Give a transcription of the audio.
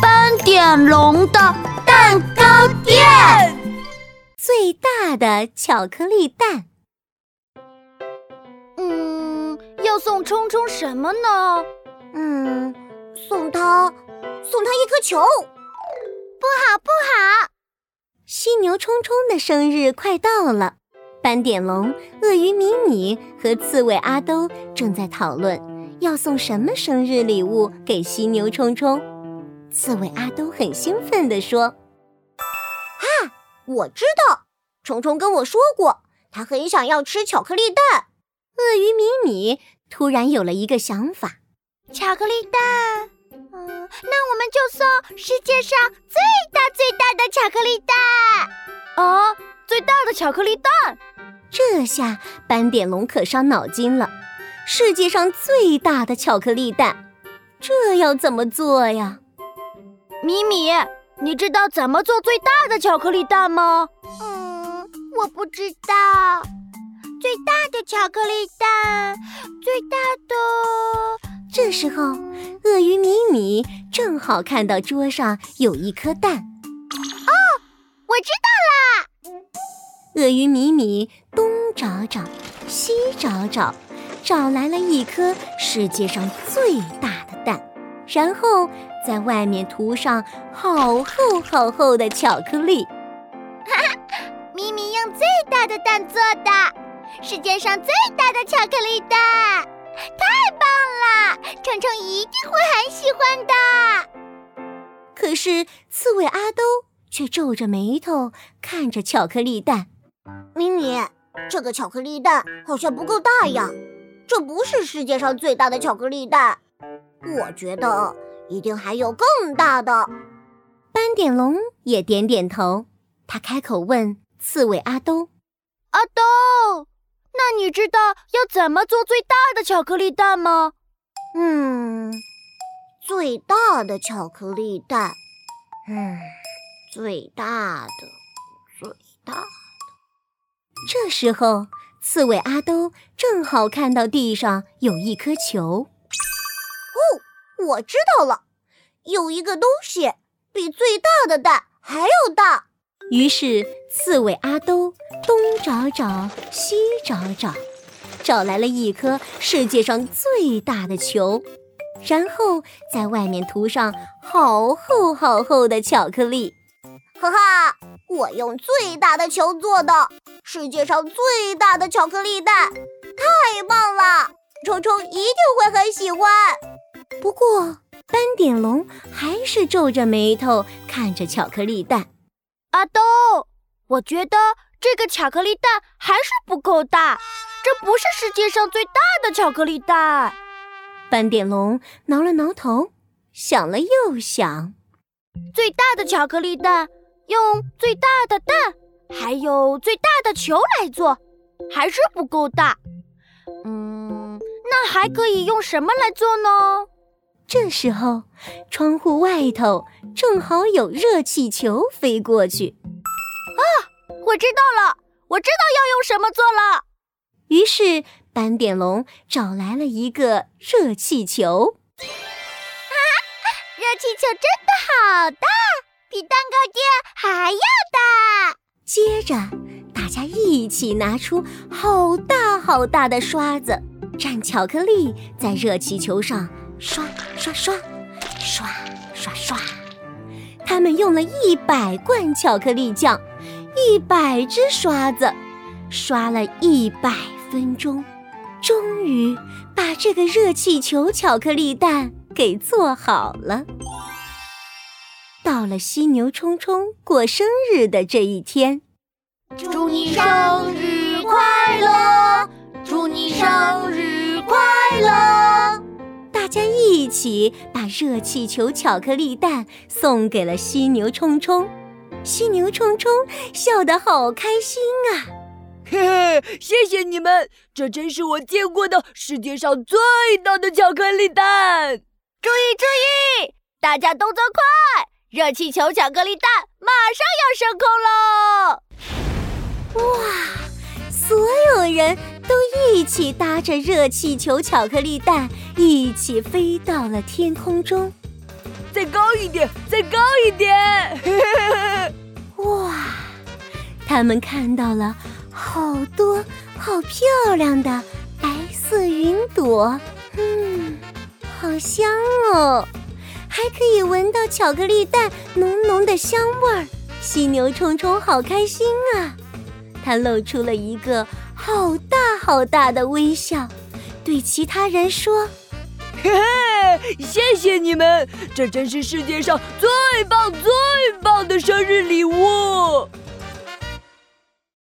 斑点龙的蛋糕店，最大的巧克力蛋。嗯，要送冲冲什么呢？嗯，送他，送他一颗球。不好，不好！犀牛冲冲的生日快到了，斑点龙、鳄鱼米米和刺猬阿兜正在讨论要送什么生日礼物给犀牛冲冲。刺猬阿东很兴奋地说：“啊，我知道，虫虫跟我说过，他很想要吃巧克力蛋。”鳄鱼米米突然有了一个想法：“巧克力蛋，嗯，那我们就送世界上最大最大的巧克力蛋。啊，最大的巧克力蛋！这下斑点龙可伤脑筋了。世界上最大的巧克力蛋，这要怎么做呀？”米米，你知道怎么做最大的巧克力蛋吗？嗯，我不知道。最大的巧克力蛋，最大的。这时候，鳄鱼米米正好看到桌上有一颗蛋。哦，我知道啦！鳄鱼米米东找找，西找找，找来了一颗世界上最大的蛋，然后。在外面涂上好厚好厚的巧克力，哈哈！咪咪用最大的蛋做的，世界上最大的巧克力蛋，太棒了！虫虫一定会很喜欢的。可是刺猬阿兜却皱着眉头看着巧克力蛋，咪咪，这个巧克力蛋好像不够大呀，这不是世界上最大的巧克力蛋，我觉得。一定还有更大的。斑点龙也点点头，他开口问刺猬阿兜：“阿兜，那你知道要怎么做最大的巧克力蛋吗？”“嗯，最大的巧克力蛋，嗯，最大的，最大的。”这时候，刺猬阿兜正好看到地上有一颗球。我知道了，有一个东西比最大的蛋还要大。于是刺猬阿兜东找找，西找找，找来了一颗世界上最大的球，然后在外面涂上好厚好厚的巧克力。哈哈，我用最大的球做的，世界上最大的巧克力蛋，太棒了！虫虫一定会很喜欢。不过，斑点龙还是皱着眉头看着巧克力蛋。阿兜，我觉得这个巧克力蛋还是不够大，这不是世界上最大的巧克力蛋。斑点龙挠了挠头，想了又想，最大的巧克力蛋用最大的蛋，还有最大的球来做，还是不够大。嗯，那还可以用什么来做呢？这时候，窗户外头正好有热气球飞过去。啊，我知道了，我知道要用什么做了。于是斑点龙找来了一个热气球。啊哈，热气球真的好大，比蛋糕店还要大。接着，大家一起拿出好大好大的刷子，蘸巧克力在热气球上。刷刷刷，刷刷刷，他们用了一百罐巧克力酱，一百只刷子，刷了一百分钟，终于把这个热气球巧克力蛋给做好了。到了犀牛冲冲过生日的这一天，祝你生日快乐！起把热气球巧克力蛋送给了犀牛冲冲，犀牛冲冲笑得好开心啊！嘿嘿，谢谢你们，这真是我见过的世界上最大的巧克力蛋！注意注意，大家动作快，热气球巧克力蛋马上要升空喽！哇，所有人都一起搭着热气球巧克力蛋。一起飞到了天空中，再高一点，再高一点！哇，他们看到了好多好漂亮的白色云朵，嗯，好香哦，还可以闻到巧克力蛋浓浓的香味儿。犀牛冲冲好开心啊，他露出了一个好大好大的微笑，对其他人说。嘿嘿，谢谢你们，这真是世界上最棒最棒的生日礼物。